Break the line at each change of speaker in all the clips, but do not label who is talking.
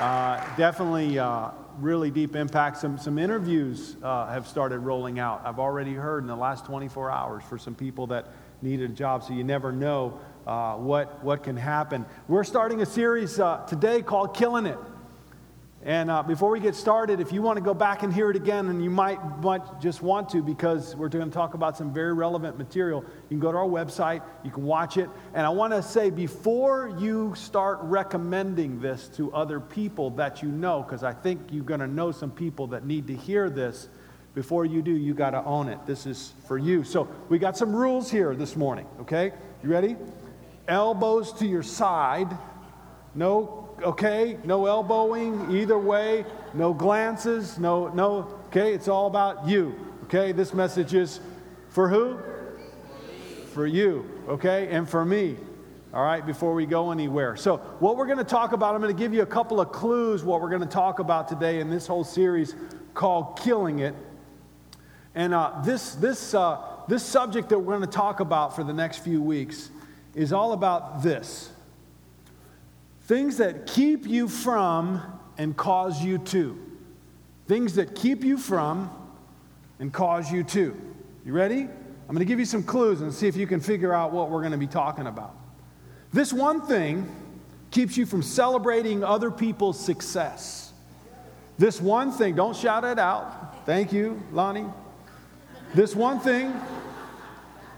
Uh, definitely uh, really deep impact. Some, some interviews uh, have started rolling out. I've already heard in the last 24 hours for some people that needed a job, so you never know uh, what, what can happen. We're starting a series uh, today called Killing It. And uh, before we get started, if you want to go back and hear it again, and you might, just want to because we're going to talk about some very relevant material, you can go to our website, you can watch it. And I want to say before you start recommending this to other people that you know, because I think you're going to know some people that need to hear this, before you do, you got to own it. This is for you. So we got some rules here this morning, okay? You ready? Elbows to your side, no okay? No elbowing either way, no glances, no, no, okay? It's all about you, okay? This message is for who? For you, okay? And for me, all right, before we go anywhere. So, what we're going to talk about, I'm going to give you a couple of clues what we're going to talk about today in this whole series called Killing It. And uh, this, this, uh, this subject that we're going to talk about for the next few weeks is all about this Things that keep you from and cause you to. Things that keep you from and cause you to. You ready? I'm going to give you some clues and see if you can figure out what we're going to be talking about. This one thing keeps you from celebrating other people's success. This one thing, don't shout it out. Thank you, Lonnie. This one thing,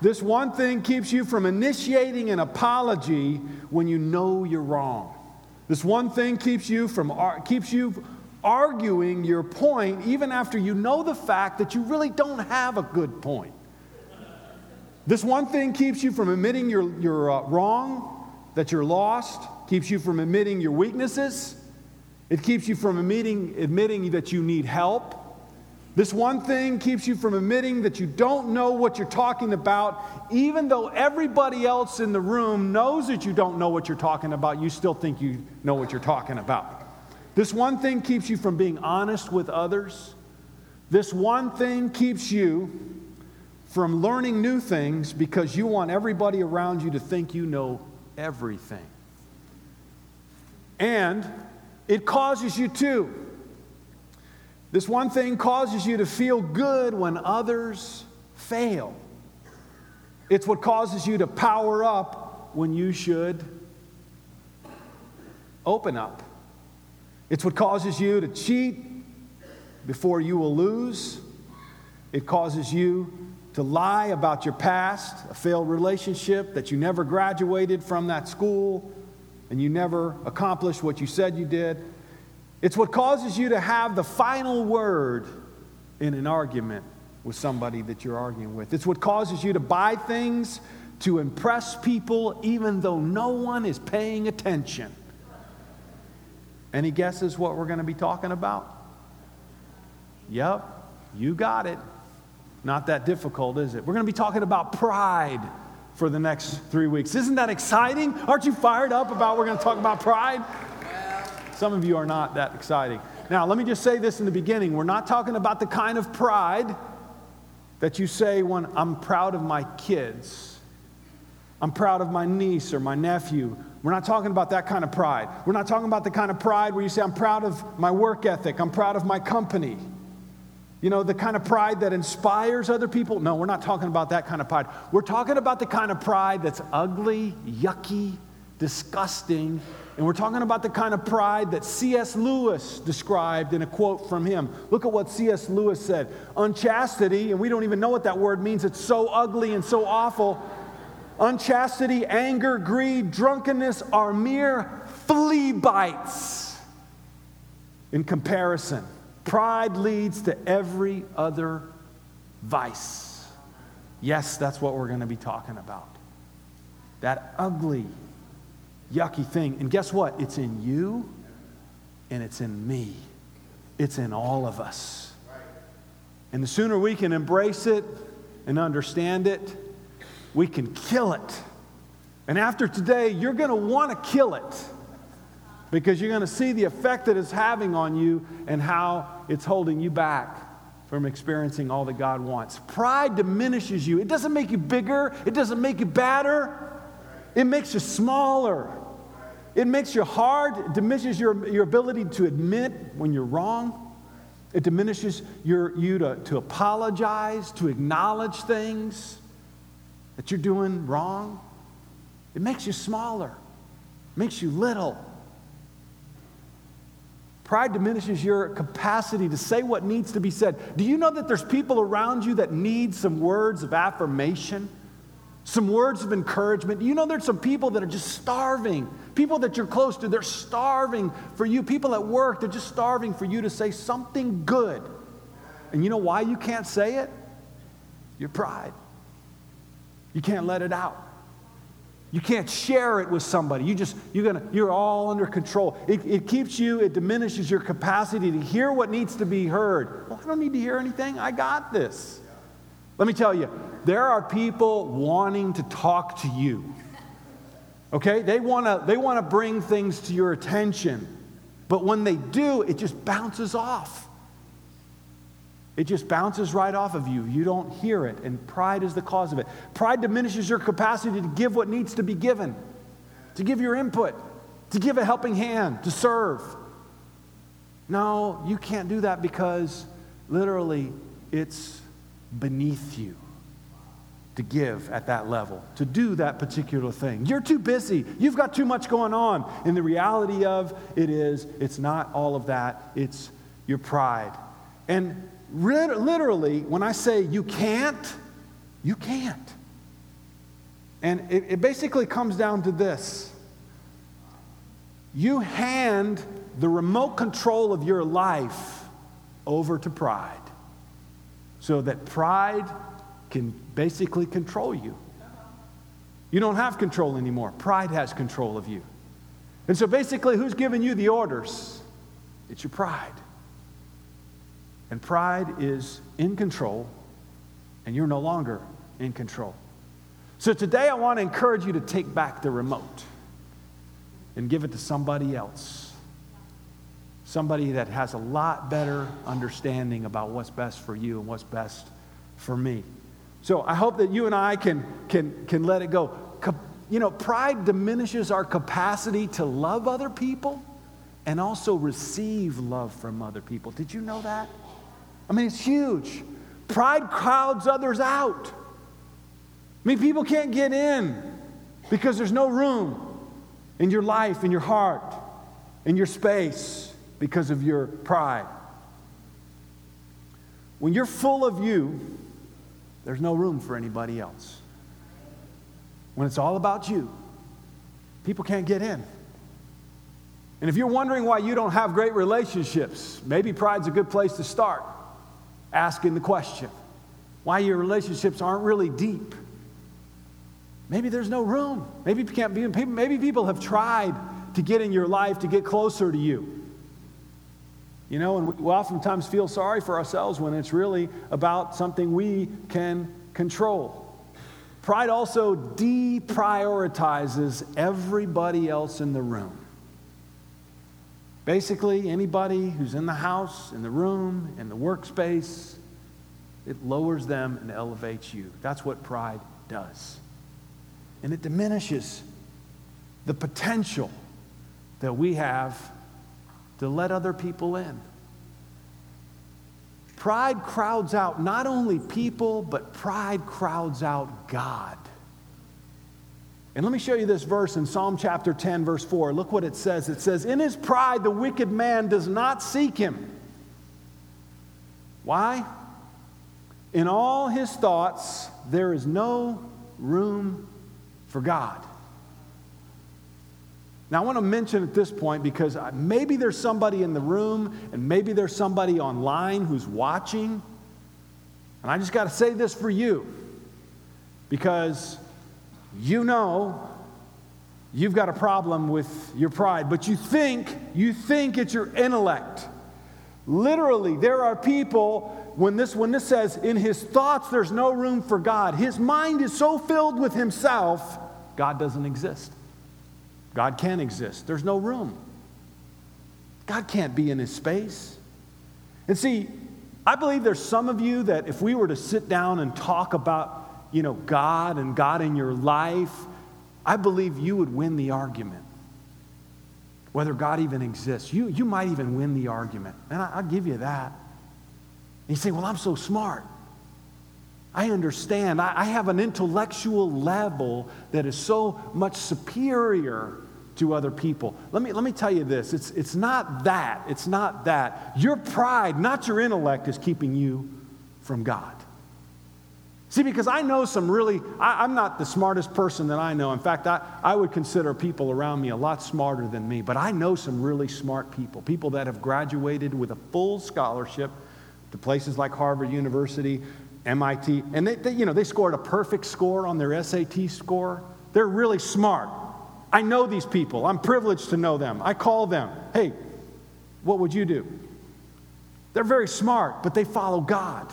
this one thing keeps you from initiating an apology when you know you're wrong. This one thing keeps you from keeps you arguing your point even after you know the fact that you really don't have a good point. This one thing keeps you from admitting you're, you're uh, wrong, that you're lost, keeps you from admitting your weaknesses. It keeps you from admitting, admitting that you need help. This one thing keeps you from admitting that you don't know what you're talking about, even though everybody else in the room knows that you don't know what you're talking about, you still think you know what you're talking about. This one thing keeps you from being honest with others. This one thing keeps you from learning new things because you want everybody around you to think you know everything. And it causes you to this one thing causes you to feel good when others fail. It's what causes you to power up when you should open up. It's what causes you to cheat before you will lose. It causes you to lie about your past, a failed relationship, that you never graduated from that school and you never accomplished what you said you did. It's what causes you to have the final word in an argument with somebody that you're arguing with. It's what causes you to buy things to impress people even though no one is paying attention. Any guesses what we're going to be talking about? Yep, you got it. Not that difficult, is it? We're going to be talking about pride for the next three weeks. Isn't that exciting? Aren't you fired up about we're going to talk about pride? Some of you are not that exciting. Now, let me just say this in the beginning. We're not talking about the kind of pride that you say when I'm proud of my kids, I'm proud of my niece or my nephew. We're not talking about that kind of pride. We're not talking about the kind of pride where you say, I'm proud of my work ethic, I'm proud of my company. You know, the kind of pride that inspires other people. No, we're not talking about that kind of pride. We're talking about the kind of pride that's ugly, yucky, disgusting, and we're talking about the kind of pride that C.S. Lewis described in a quote from him. Look at what C.S. Lewis said Unchastity, and we don't even know what that word means, it's so ugly and so awful. Unchastity, anger, greed, drunkenness are mere flea bites in comparison. Pride leads to every other vice. Yes, that's what we're going to be talking about. That ugly, yucky thing. And guess what? It's in you and it's in me. It's in all of us. And the sooner we can embrace it and understand it, we can kill it. And after today, you're going to want to kill it because you're going to see the effect that it's having on you and how it's holding you back from experiencing all that God wants. Pride diminishes you. It doesn't make you bigger, it doesn't make you badder, it makes you smaller. It makes you hard, it diminishes your, your ability to admit when you're wrong. It diminishes your, you to, to apologize, to acknowledge things that you're doing wrong. It makes you smaller, makes you little. Pride diminishes your capacity to say what needs to be said. Do you know that there's people around you that need some words of affirmation? Some words of encouragement. Do you know there's some people that are just starving? People that you're close to, they're starving for you. People at work, they're just starving for you to say something good. And you know why you can't say it? Your pride. You can't let it out. You can't share it with somebody. You just, you're gonna, you're all under control. It, it keeps you, it diminishes your capacity to hear what needs to be heard. Well, I don't need to hear anything. I got this. Let me tell you, there are people wanting to talk to you. Okay? They wanna, they wanna bring things to your attention. But when they do, it just bounces off. It just bounces right off of you. You don't hear it, and pride is the cause of it. Pride diminishes your capacity to give what needs to be given, to give your input, to give a helping hand, to serve. No, you can't do that because literally it's beneath you to give at that level, to do that particular thing. You're too busy. You've got too much going on. And the reality of it is, it's not all of that, it's your pride. And literally, when I say you can't, you can't. And it, it basically comes down to this you hand the remote control of your life over to pride so that pride can basically control you. You don't have control anymore. Pride has control of you. And so basically, who's giving you the orders? It's your pride. And pride is in control, and you're no longer in control. So today I want to encourage you to take back the remote and give it to somebody else. Somebody that has a lot better understanding about what's best for you and what's best for me. So I hope that you and I can, can, can let it go. You know, pride diminishes our capacity to love other people and also receive love from other people. Did you know that? I mean, it's huge. Pride crowds others out. I mean, people can't get in because there's no room in your life, in your heart, in your space because of your pride. When you're full of you, there's no room for anybody else. When it's all about you, people can't get in. And if you're wondering why you don't have great relationships, maybe pride's a good place to start asking the question why your relationships aren't really deep. Maybe there's no room. Maybe, can't be, maybe people have tried to get in your life to get closer to you. You know, and we oftentimes feel sorry for ourselves when it's really about something we can control. Pride also deprioritizes everybody else in the room. Basically, anybody who's in the house, in the room, in the workspace, it lowers them and elevates you. That's what pride does. And it diminishes the potential that we have to let other people in. Pride crowds out not only people, but pride crowds out God. And let me show you this verse in Psalm chapter 10, verse 4. Look what it says. It says, In his pride, the wicked man does not seek him. Why? In all his thoughts, there is no room for God. Now, I want to mention at this point because maybe there's somebody in the room and maybe there's somebody online who's watching. And I just got to say this for you because you know you've got a problem with your pride, but you think, you think it's your intellect. Literally, there are people when this when this says in his thoughts there's no room for God. His mind is so filled with himself, God doesn't exist. God can't exist. There's no room. God can't be in his space. And see, I believe there's some of you that if we were to sit down and talk about you know, God and God in your life, I believe you would win the argument. whether God even exists. You, you might even win the argument, and I, will give you that. And you say, Well, I'm so smart. I understand. I, I have an intellectual level that is so much superior to other people. Let me, let me tell you this it's, it's not that. It's not that. Your pride, not your intellect, is keeping you from God. See, because I know some really, I, am not the smartest person that I know. In fact, I, I would consider people around me a lot smarter than me, but I know some really smart people, people that have graduated with a full scholarship to places like Harvard University, MIT, and they, they, you know, they scored a perfect score on their SAT score. They're really smart. I know these people. I'm privileged to know them. I call them, hey, what would you do? They're very smart, but they follow God.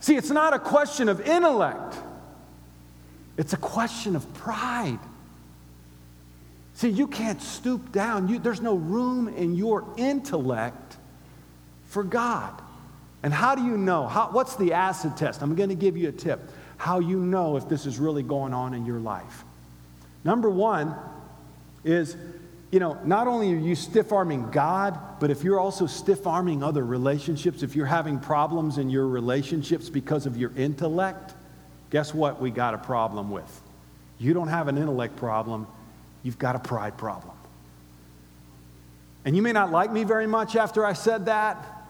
See, it's not a question of intellect, it's a question of pride. See, you can't stoop down. You, there's no room in your intellect for God. And how do you know? How, what's the acid test? I'm going to give you a tip. How you know if this is really going on in your life. Number one is you know, not only are you stiff arming God, but if you're also stiff arming other relationships, if you're having problems in your relationships because of your intellect, guess what we got a problem with? You don't have an intellect problem, you've got a pride problem. And you may not like me very much after I said that,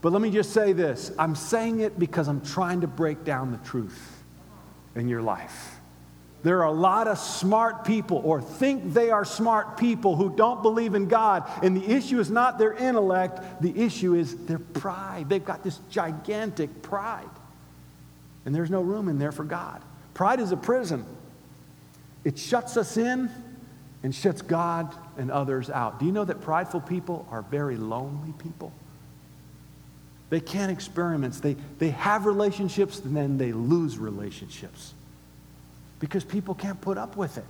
but let me just say this I'm saying it because I'm trying to break down the truth in your life. There are a lot of smart people or think they are smart people who don't believe in God. And the issue is not their intellect, the issue is their pride. They've got this gigantic pride. And there's no room in there for God. Pride is a prison, it shuts us in and shuts God and others out. Do you know that prideful people are very lonely people? They can't experiment. They, they have relationships and then they lose relationships because people can't put up with it.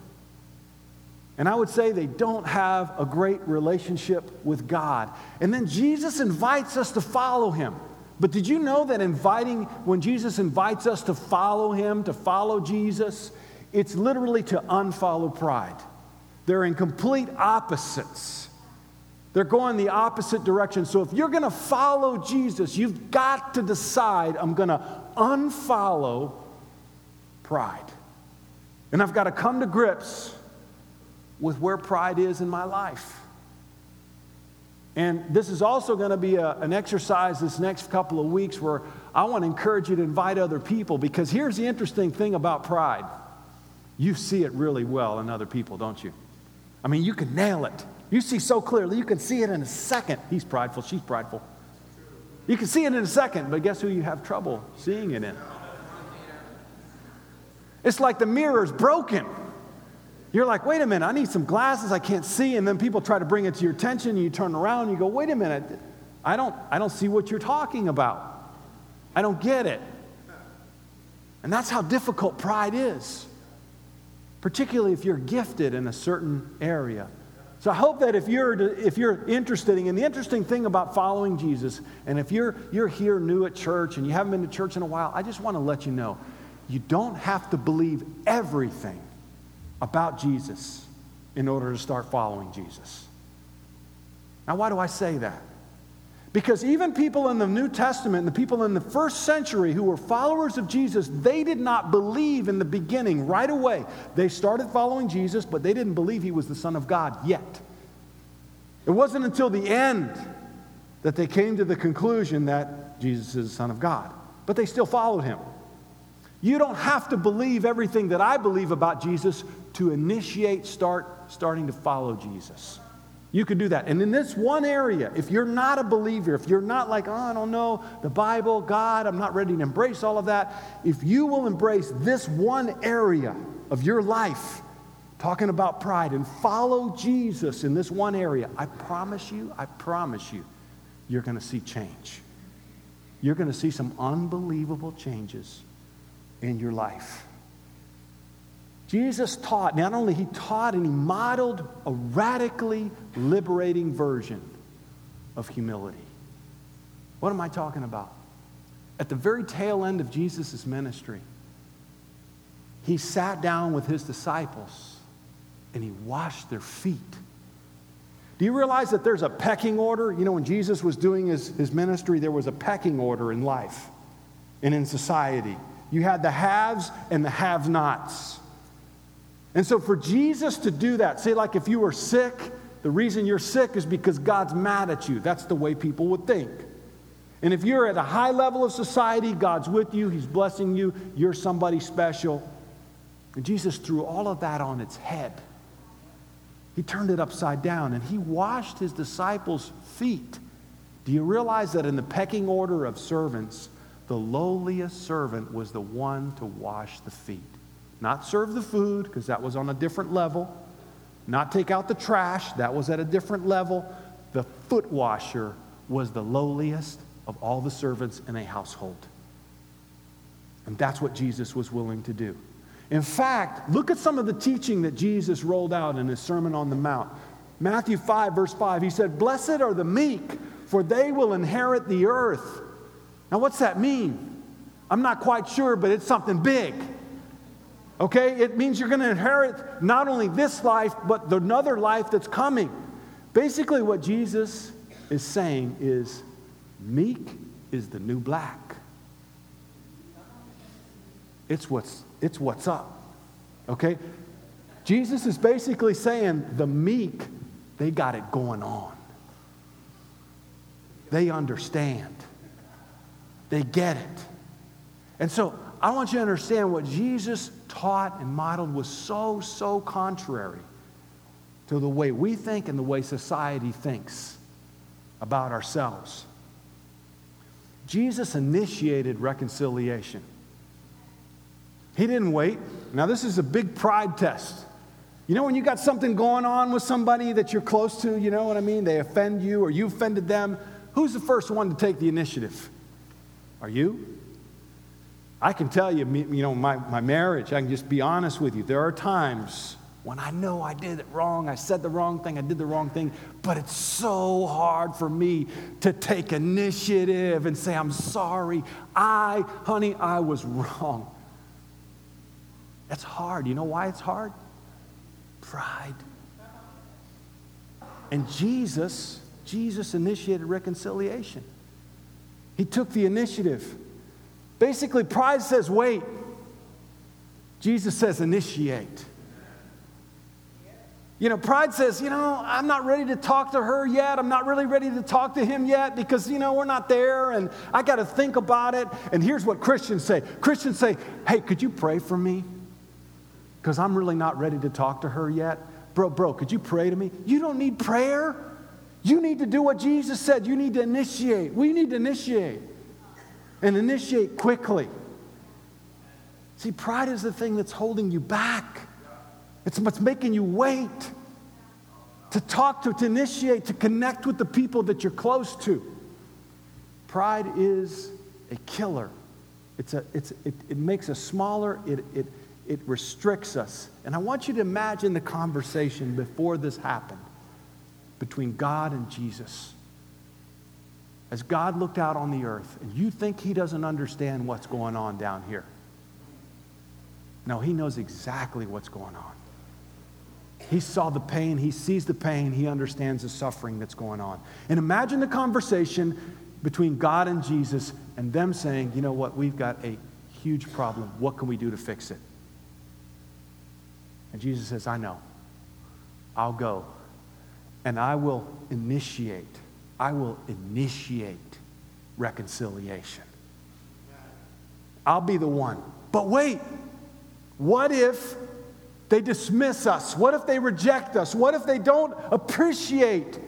And I would say they don't have a great relationship with God. And then Jesus invites us to follow him. But did you know that inviting, when Jesus invites us to follow him, to follow Jesus, it's literally to unfollow pride? They're in complete opposites. They're going the opposite direction. So if you're going to follow Jesus, you've got to decide I'm going to unfollow pride. And I've got to come to grips with where pride is in my life. And this is also going to be a, an exercise this next couple of weeks where I want to encourage you to invite other people because here's the interesting thing about pride you see it really well in other people, don't you? I mean, you can nail it. You see so clearly, you can see it in a second. He's prideful, she's prideful. You can see it in a second, but guess who you have trouble seeing it in? It's like the mirror's broken. You're like, wait a minute, I need some glasses, I can't see. And then people try to bring it to your attention, and you turn around and you go, wait a minute, I don't, I don't see what you're talking about. I don't get it. And that's how difficult pride is, particularly if you're gifted in a certain area. So I hope that if you're, if you're interested, in the interesting thing about following Jesus, and if you're, you're here new at church and you haven't been to church in a while, I just want to let you know you don't have to believe everything about Jesus in order to start following Jesus. Now, why do I say that? Because even people in the New Testament, the people in the first century who were followers of Jesus, they did not believe in the beginning right away. They started following Jesus, but they didn't believe he was the Son of God yet. It wasn't until the end that they came to the conclusion that Jesus is the Son of God. But they still followed him. You don't have to believe everything that I believe about Jesus to initiate, start starting to follow Jesus. You can do that. And in this one area, if you're not a believer, if you're not like, oh, I don't know, the Bible, God, I'm not ready to embrace all of that, if you will embrace this one area of your life, talking about pride, and follow Jesus in this one area, I promise you, I promise you, you're going to see change. You're going to see some unbelievable changes in your life. Jesus taught, not only he taught and he modeled a radically liberating version of humility. What am I talking about? At the very tail end of Jesus' ministry, he sat down with his disciples and he washed their feet Do you realize that there's a pecking order? You know, when Jesus was doing his, his ministry, there was a pecking order in life and in society. You had the haves and the have nots. And so, for Jesus to do that, say, like if you were sick, the reason you're sick is because God's mad at you. That's the way people would think. And if you're at a high level of society, God's with you, He's blessing you, you're somebody special. And Jesus threw all of that on its head. He turned it upside down and He washed His disciples' feet. Do you realize that in the pecking order of servants, the lowliest servant was the one to wash the feet? Not serve the food, because that was on a different level. Not take out the trash, that was at a different level. The foot washer was the lowliest of all the servants in a household. And that's what Jesus was willing to do. In fact, look at some of the teaching that Jesus rolled out in his Sermon on the Mount. Matthew 5, verse 5, he said, Blessed are the meek, for they will inherit the earth. Now, what's that mean? I'm not quite sure, but it's something big. Okay? It means you're going to inherit not only this life, but another life that's coming. Basically, what Jesus is saying is Meek is the new black. It's what's, it's what's up. Okay? Jesus is basically saying the meek, they got it going on. They understand. They get it. And so I want you to understand what Jesus taught and modeled was so, so contrary to the way we think and the way society thinks about ourselves. Jesus initiated reconciliation. He didn't wait. Now, this is a big pride test. You know, when you got something going on with somebody that you're close to, you know what I mean? They offend you or you offended them. Who's the first one to take the initiative? Are you? I can tell you, you know, my, my marriage, I can just be honest with you. There are times when I know I did it wrong, I said the wrong thing, I did the wrong thing, but it's so hard for me to take initiative and say, I'm sorry. I, honey, I was wrong. That's hard. You know why it's hard? Pride. And Jesus, Jesus initiated reconciliation. He took the initiative. Basically, pride says, wait. Jesus says, initiate. You know, pride says, you know, I'm not ready to talk to her yet. I'm not really ready to talk to him yet because, you know, we're not there and I got to think about it. And here's what Christians say Christians say, hey, could you pray for me? Because I'm really not ready to talk to her yet. Bro, bro, could you pray to me? You don't need prayer. You need to do what Jesus said. You need to initiate. We need to initiate and initiate quickly. See, pride is the thing that's holding you back. It's what's making you wait to talk to, to initiate, to connect with the people that you're close to. Pride is a killer. It's a, it's, it, it makes us smaller, it, it, it restricts us. And I want you to imagine the conversation before this happened between God and Jesus. As God looked out on the earth, and you think He doesn't understand what's going on down here. No, He knows exactly what's going on. He saw the pain, he sees the pain, he understands the suffering that's going on. And imagine the conversation between God and Jesus and them saying, you know what, we've got a huge problem. What can we do to fix it? And Jesus says, I know. I'll go. And I will initiate, I will initiate reconciliation. I'll be the one. But wait, what if they dismiss us? What if they reject us? What if they don't appreciate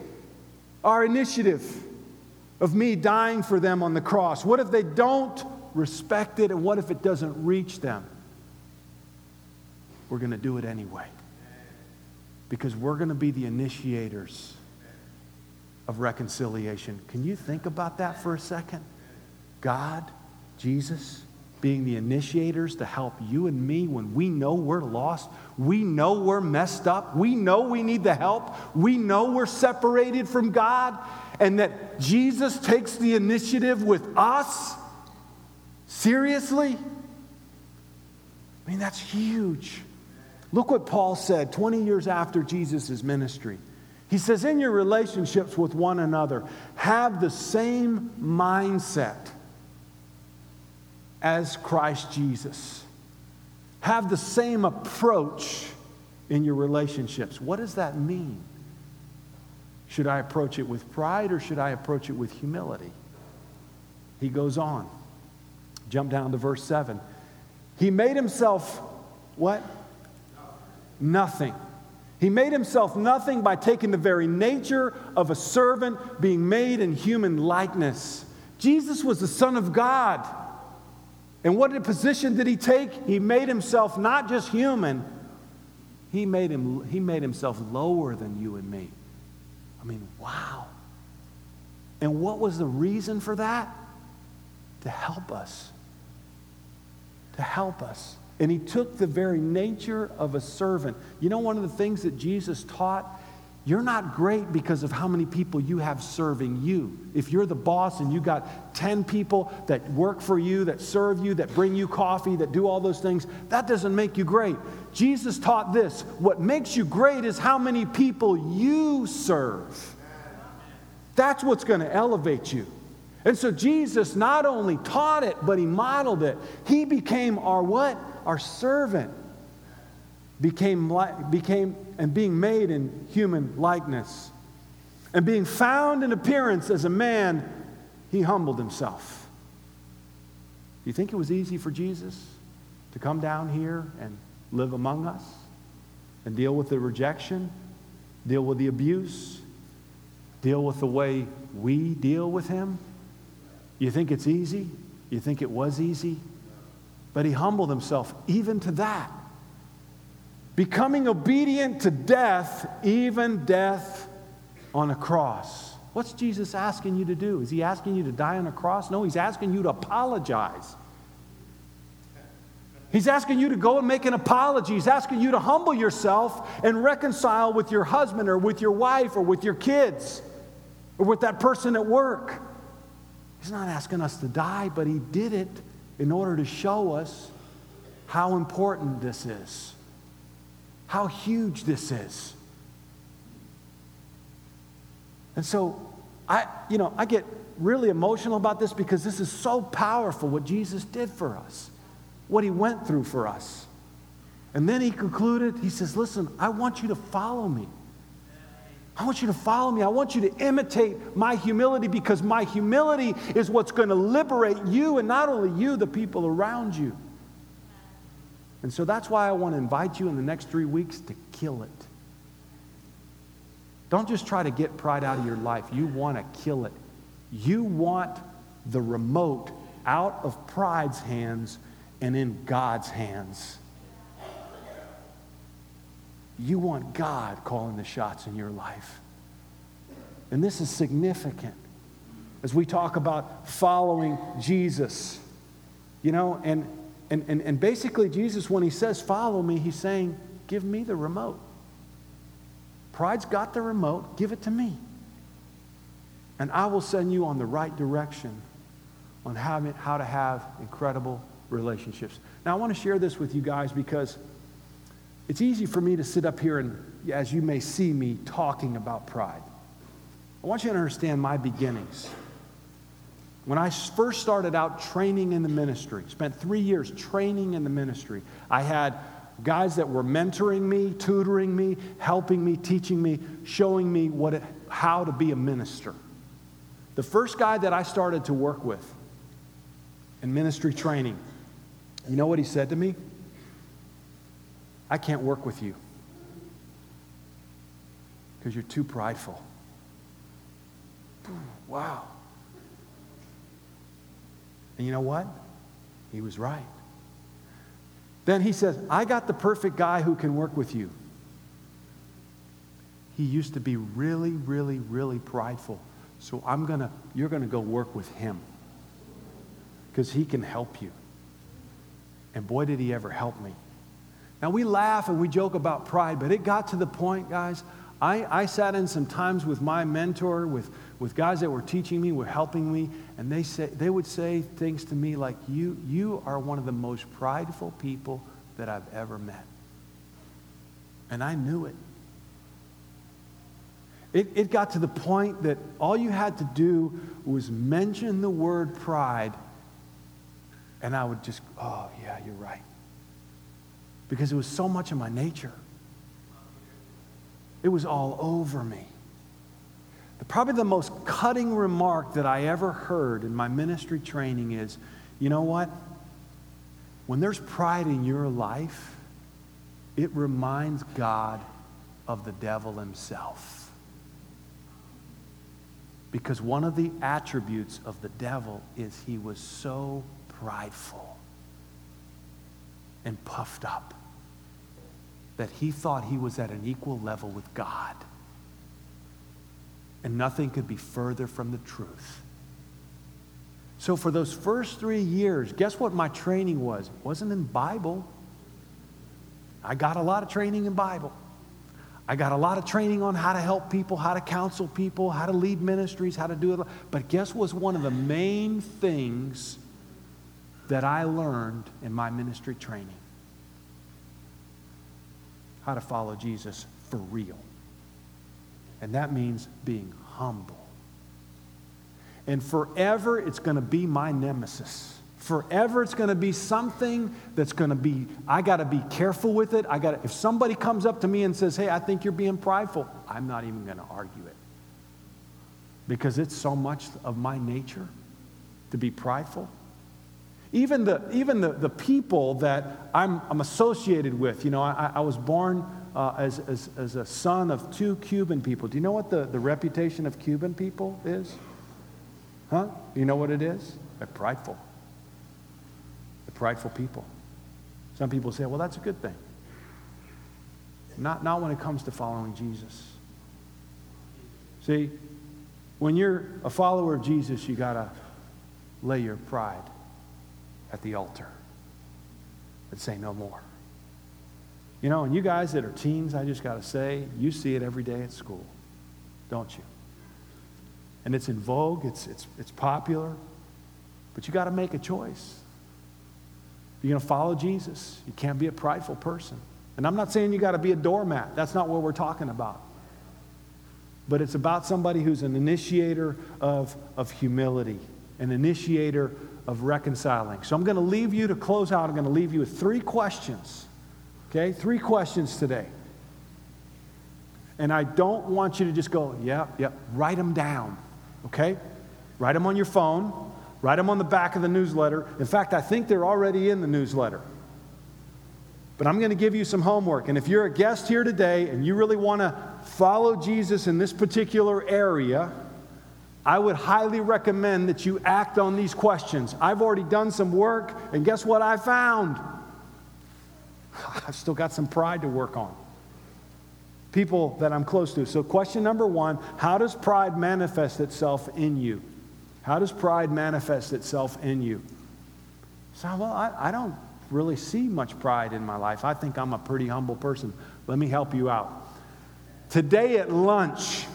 our initiative of me dying for them on the cross? What if they don't respect it? And what if it doesn't reach them? We're going to do it anyway. Because we're going to be the initiators of reconciliation. Can you think about that for a second? God, Jesus, being the initiators to help you and me when we know we're lost, we know we're messed up, we know we need the help, we know we're separated from God, and that Jesus takes the initiative with us. Seriously? I mean, that's huge. Look what Paul said 20 years after Jesus' ministry. He says, in your relationships with one another, have the same mindset as Christ Jesus. Have the same approach in your relationships. What does that mean? Should I approach it with pride or should I approach it with humility? He goes on. Jump down to verse 7. He made himself what? Nothing. He made himself nothing by taking the very nature of a servant, being made in human likeness. Jesus was the Son of God. And what a position did he take? He made himself not just human, he made, him, he made himself lower than you and me. I mean, wow. And what was the reason for that? To help us. To help us. And he took the very nature of a servant. You know, one of the things that Jesus taught? You're not great because of how many people you have serving you. If you're the boss and you got 10 people that work for you, that serve you, that bring you coffee, that do all those things, that doesn't make you great. Jesus taught this what makes you great is how many people you serve. That's what's going to elevate you. And so Jesus not only taught it, but he modeled it. He became our what? Our servant. Became, became and being made in human likeness. And being found in appearance as a man, he humbled himself. Do you think it was easy for Jesus to come down here and live among us and deal with the rejection, deal with the abuse, deal with the way we deal with him? You think it's easy? You think it was easy? But he humbled himself even to that. Becoming obedient to death, even death on a cross. What's Jesus asking you to do? Is he asking you to die on a cross? No, he's asking you to apologize. He's asking you to go and make an apology. He's asking you to humble yourself and reconcile with your husband or with your wife or with your kids or with that person at work. He's not asking us to die, but He did it in order to show us how important this is, how huge this is. And so, I, you know, I get really emotional about this because this is so powerful what Jesus did for us, what He went through for us. And then He concluded, He says, Listen, I want you to follow me. I want you to follow me. I want you to imitate my humility because my humility is what's going to liberate you and not only you, the people around you. And so that's why I want to invite you in the next three weeks to kill it. Don't just try to get pride out of your life. You want to kill it. You want the remote out of pride's hands and in God's hands. You want God calling the shots in your life. And this is significant as we talk about following Jesus. You know, and, and, and, and basically, Jesus, when he says, Follow me, he's saying, Give me the remote. Pride's got the remote, give it to me. And I will send you on the right direction on how, how to have incredible relationships. Now, I want to share this with you guys because it's easy for me to sit up here and, as you may see me, talking about pride. I want you to understand my beginnings. When I first started out training in the ministry, spent three years training in the ministry, I had guys that were mentoring me, tutoring me, helping me, teaching me, showing me what it, how to be a minister. The first guy that I started to work with in ministry training, you know what he said to me? I can't work with you because you're too prideful. Wow. And you know what? He was right. Then he says, I got the perfect guy who can work with you. He used to be really, really, really prideful. So I'm gonna, you're gonna go work with him. Because he can help you. And boy, did he ever help me. Now, we laugh and we joke about pride, but it got to the point, guys. I, I sat in some times with my mentor, with, with guys that were teaching me, were helping me, and they, say, they would say things to me like, you, you are one of the most prideful people that I've ever met. And I knew it. It, it got to the point that all you had to do was mention the word pride, and I would just, oh, yeah, you're right. Because it was so much of my nature, it was all over me. Probably the most cutting remark that I ever heard in my ministry training is you know what? When there's pride in your life, it reminds God of the devil himself. Because one of the attributes of the devil is he was so prideful and puffed up that he thought he was at an equal level with God. And nothing could be further from the truth. So for those first three years, guess what my training was? It wasn't in Bible. I got a lot of training in Bible. I got a lot of training on how to help people, how to counsel people, how to lead ministries, how to do it. But guess what's one of the main things that I learned in my ministry training? How to follow Jesus for real. And that means being humble. And forever, it's going to be my nemesis. Forever, it's going to be something that's going to be, I got to be careful with it. I got if somebody comes up to me and says, hey, I think you're being prideful, I'm not even going to argue it. Because it's so much of my nature to be prideful. Even the, even the, the people that I'm, I'm associated with, you know, I, I was born uh, as, as, as a son of two Cuban people. Do you know what the, the reputation of Cuban people is? Huh? You know what it is? They're prideful. They're prideful people. Some people say, well, that's a good thing. Not, not when it comes to following Jesus. See, when you're a follower of Jesus, you got to lay your pride at the altar and say no more. You know, and you guys that are teens, I just got to say, you see it every day at school, don't you? and it's in vogue, it's, it's, it's popular, but you got to make a choice. You're going to follow Jesus, you can't be a prideful person. And I'm not saying you got to be a doormat, that's not what we're talking about. But it's about somebody who's an initiator of, of humility, an initiator of reconciling. So I'm going to leave you to close out. I'm going to leave you with three questions. Okay? Three questions today. And I don't want you to just go, yep, yep, write them down okay? Write them on your phone, write them on the back of the newsletter. In fact, I think they're already in the newsletter. But I'm going to give you some homework. And if you're a guest here today and you really want to follow Jesus in this particular area, I would highly recommend that you act on these questions. I've already done some work, and guess what I found? I've still got some pride to work on people that I'm close to. So, question number one how does pride manifest itself in you? How does pride manifest itself in you? So, well, I, I don't really see much pride in my life. I think I'm a pretty humble person. Let me help you out. Today at lunch,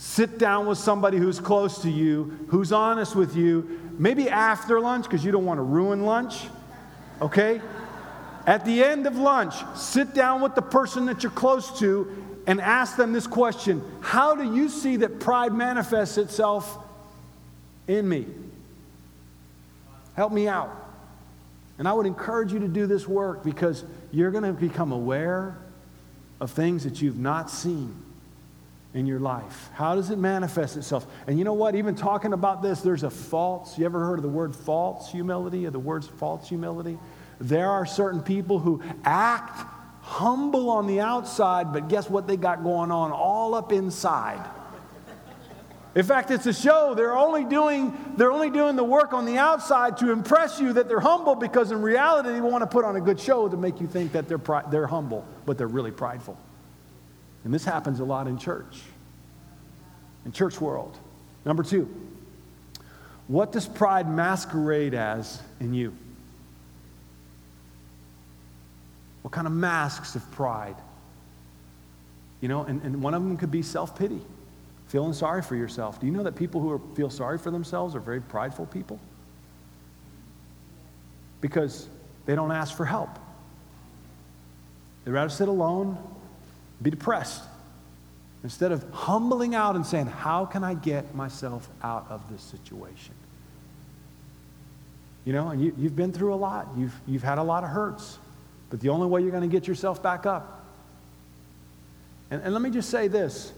sit down with somebody who's close to you, who's honest with you, maybe after lunch, because you don't want to ruin lunch, okay? At the end of lunch, sit down with the person that you're close to and ask them this question How do you see that pride manifests itself in me? Help me out. And I would encourage you to do this work because you're going to become aware of things that you've not seen in your life. How does it manifest itself? And you know what? Even talking about this, there's a false, you ever heard of the word false humility or the words false humility? There are certain people who act humble on the outside, but guess what they got going on all up inside? In fact, it's a show. They're only doing, they're only doing the work on the outside to impress you that they're humble because in reality they want to put on a good show to make you think that they're, pri- they're humble, but they're really prideful. And this happens a lot in church, in church world. Number two, what does pride masquerade as in you? What kind of masks of pride? You know, and, and one of them could be self pity, feeling sorry for yourself. Do you know that people who are, feel sorry for themselves are very prideful people? Because they don't ask for help. They'd rather sit alone, be depressed. Instead of humbling out and saying, How can I get myself out of this situation? You know, and you, you've been through a lot, you've, you've had a lot of hurts, but the only way you're going to get yourself back up. And, and let me just say this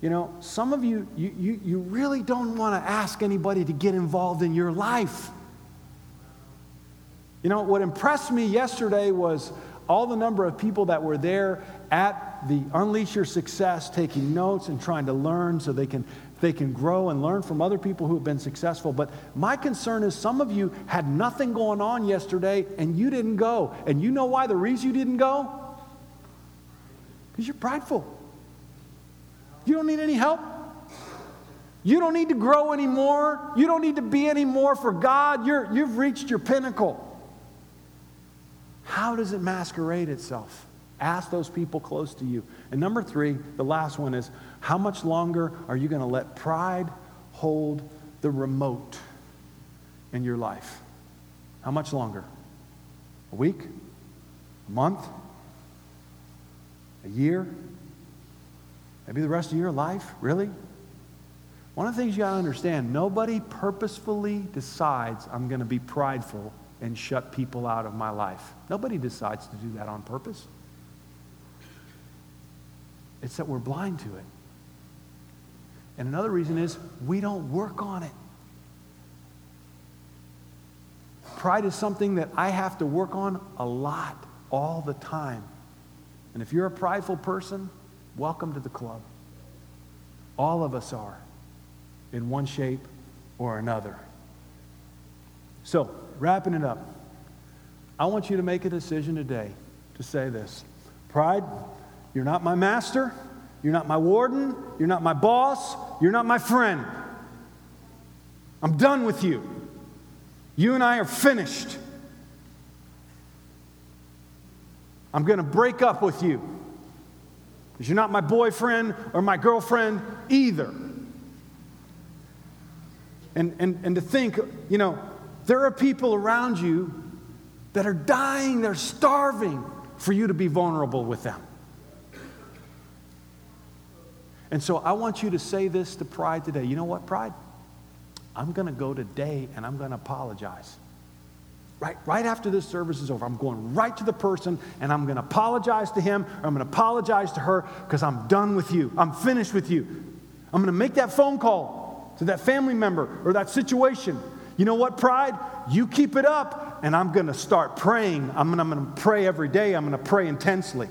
you know, some of you, you, you, you really don't want to ask anybody to get involved in your life. You know, what impressed me yesterday was all the number of people that were there at the Unleash Your Success taking notes and trying to learn so they can, they can grow and learn from other people who have been successful. But my concern is some of you had nothing going on yesterday and you didn't go. And you know why the reason you didn't go? Because you're prideful. You don't need any help. You don't need to grow anymore. You don't need to be anymore for God. You're, you've reached your pinnacle. How does it masquerade itself? Ask those people close to you. And number three, the last one is how much longer are you going to let pride hold the remote in your life? How much longer? A week? A month? A year? Maybe the rest of your life? Really? One of the things you got to understand nobody purposefully decides I'm going to be prideful and shut people out of my life. Nobody decides to do that on purpose. It's that we're blind to it. And another reason is we don't work on it. Pride is something that I have to work on a lot, all the time. And if you're a prideful person, Welcome to the club. All of us are, in one shape or another. So, wrapping it up, I want you to make a decision today to say this Pride, you're not my master, you're not my warden, you're not my boss, you're not my friend. I'm done with you. You and I are finished. I'm going to break up with you because you're not my boyfriend or my girlfriend either. And, and, and to think, you know, there are people around you that are dying, they're starving for you to be vulnerable with them. And so I want you to say this to Pride today. You know what, Pride? I'm going to go today and I'm going to apologize. Right, right after this service is over, I'm going right to the person and I'm going to apologize to him or I'm going to apologize to her because I'm done with you. I'm finished with you. I'm going to make that phone call to that family member or that situation. You know what, pride? You keep it up and I'm going to start praying. I'm going, I'm going to pray every day. I'm going to pray intensely.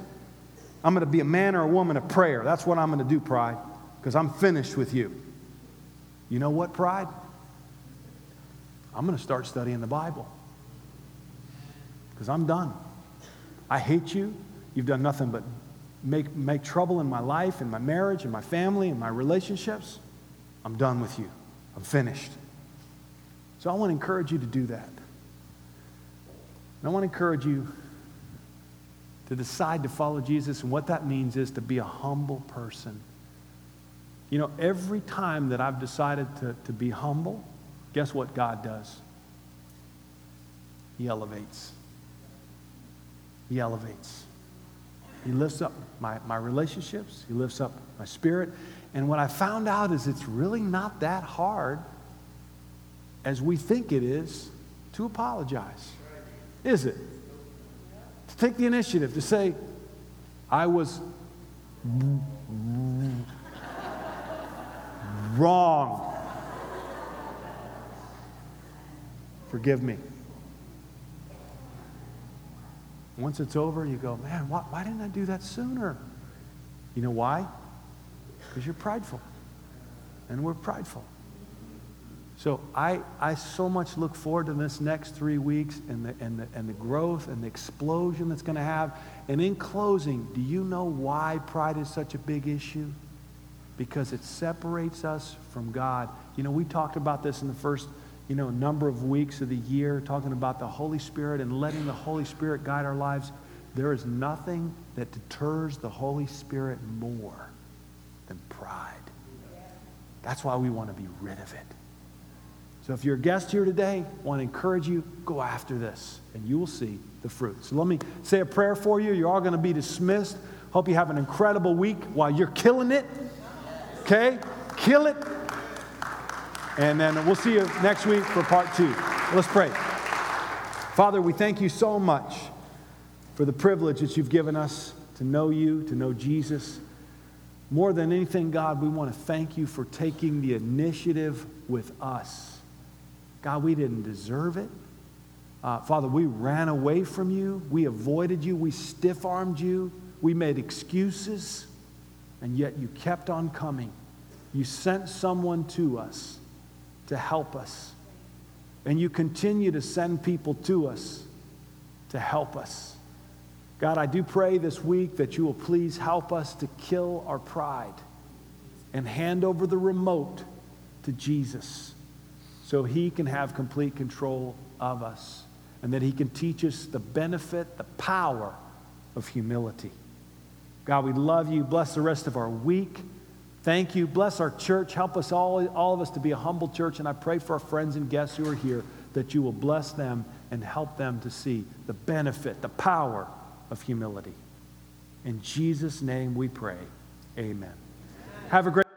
I'm going to be a man or a woman of prayer. That's what I'm going to do, pride, because I'm finished with you. You know what, pride? I'm going to start studying the Bible because I'm done. I hate you. You've done nothing but make, make trouble in my life, in my marriage, in my family, in my relationships. I'm done with you. I'm finished. So I want to encourage you to do that. And I want to encourage you to decide to follow Jesus. And what that means is to be a humble person. You know, every time that I've decided to, to be humble, guess what God does? He elevates. He elevates. He lifts up my, my relationships, He lifts up my spirit. And what I found out is it's really not that hard as we think it is to apologize. Is it? Take the initiative to say, I was wrong. Forgive me. Once it's over, you go, man, why, why didn't I do that sooner? You know why? Because you're prideful. And we're prideful. So I, I so much look forward to this next three weeks and the, and, the, and the growth and the explosion that's going to have. And in closing, do you know why pride is such a big issue? Because it separates us from God. You know, we talked about this in the first you know, number of weeks of the year talking about the Holy Spirit and letting the Holy Spirit guide our lives. There is nothing that deters the Holy Spirit more than pride. That's why we want to be rid of it. So if you're a guest here today, I want to encourage you, go after this, and you will see the fruit. So let me say a prayer for you. You're all going to be dismissed. Hope you have an incredible week while you're killing it. Okay? Kill it. And then we'll see you next week for part two. Let's pray. Father, we thank you so much for the privilege that you've given us to know you, to know Jesus. More than anything, God, we want to thank you for taking the initiative with us. God, we didn't deserve it. Uh, Father, we ran away from you. We avoided you. We stiff armed you. We made excuses. And yet you kept on coming. You sent someone to us to help us. And you continue to send people to us to help us. God, I do pray this week that you will please help us to kill our pride and hand over the remote to Jesus so he can have complete control of us and that he can teach us the benefit, the power of humility. God, we love you. Bless the rest of our week. Thank you. Bless our church. Help us all, all of us to be a humble church. And I pray for our friends and guests who are here that you will bless them and help them to see the benefit, the power of humility. In Jesus' name we pray. Amen. Have a great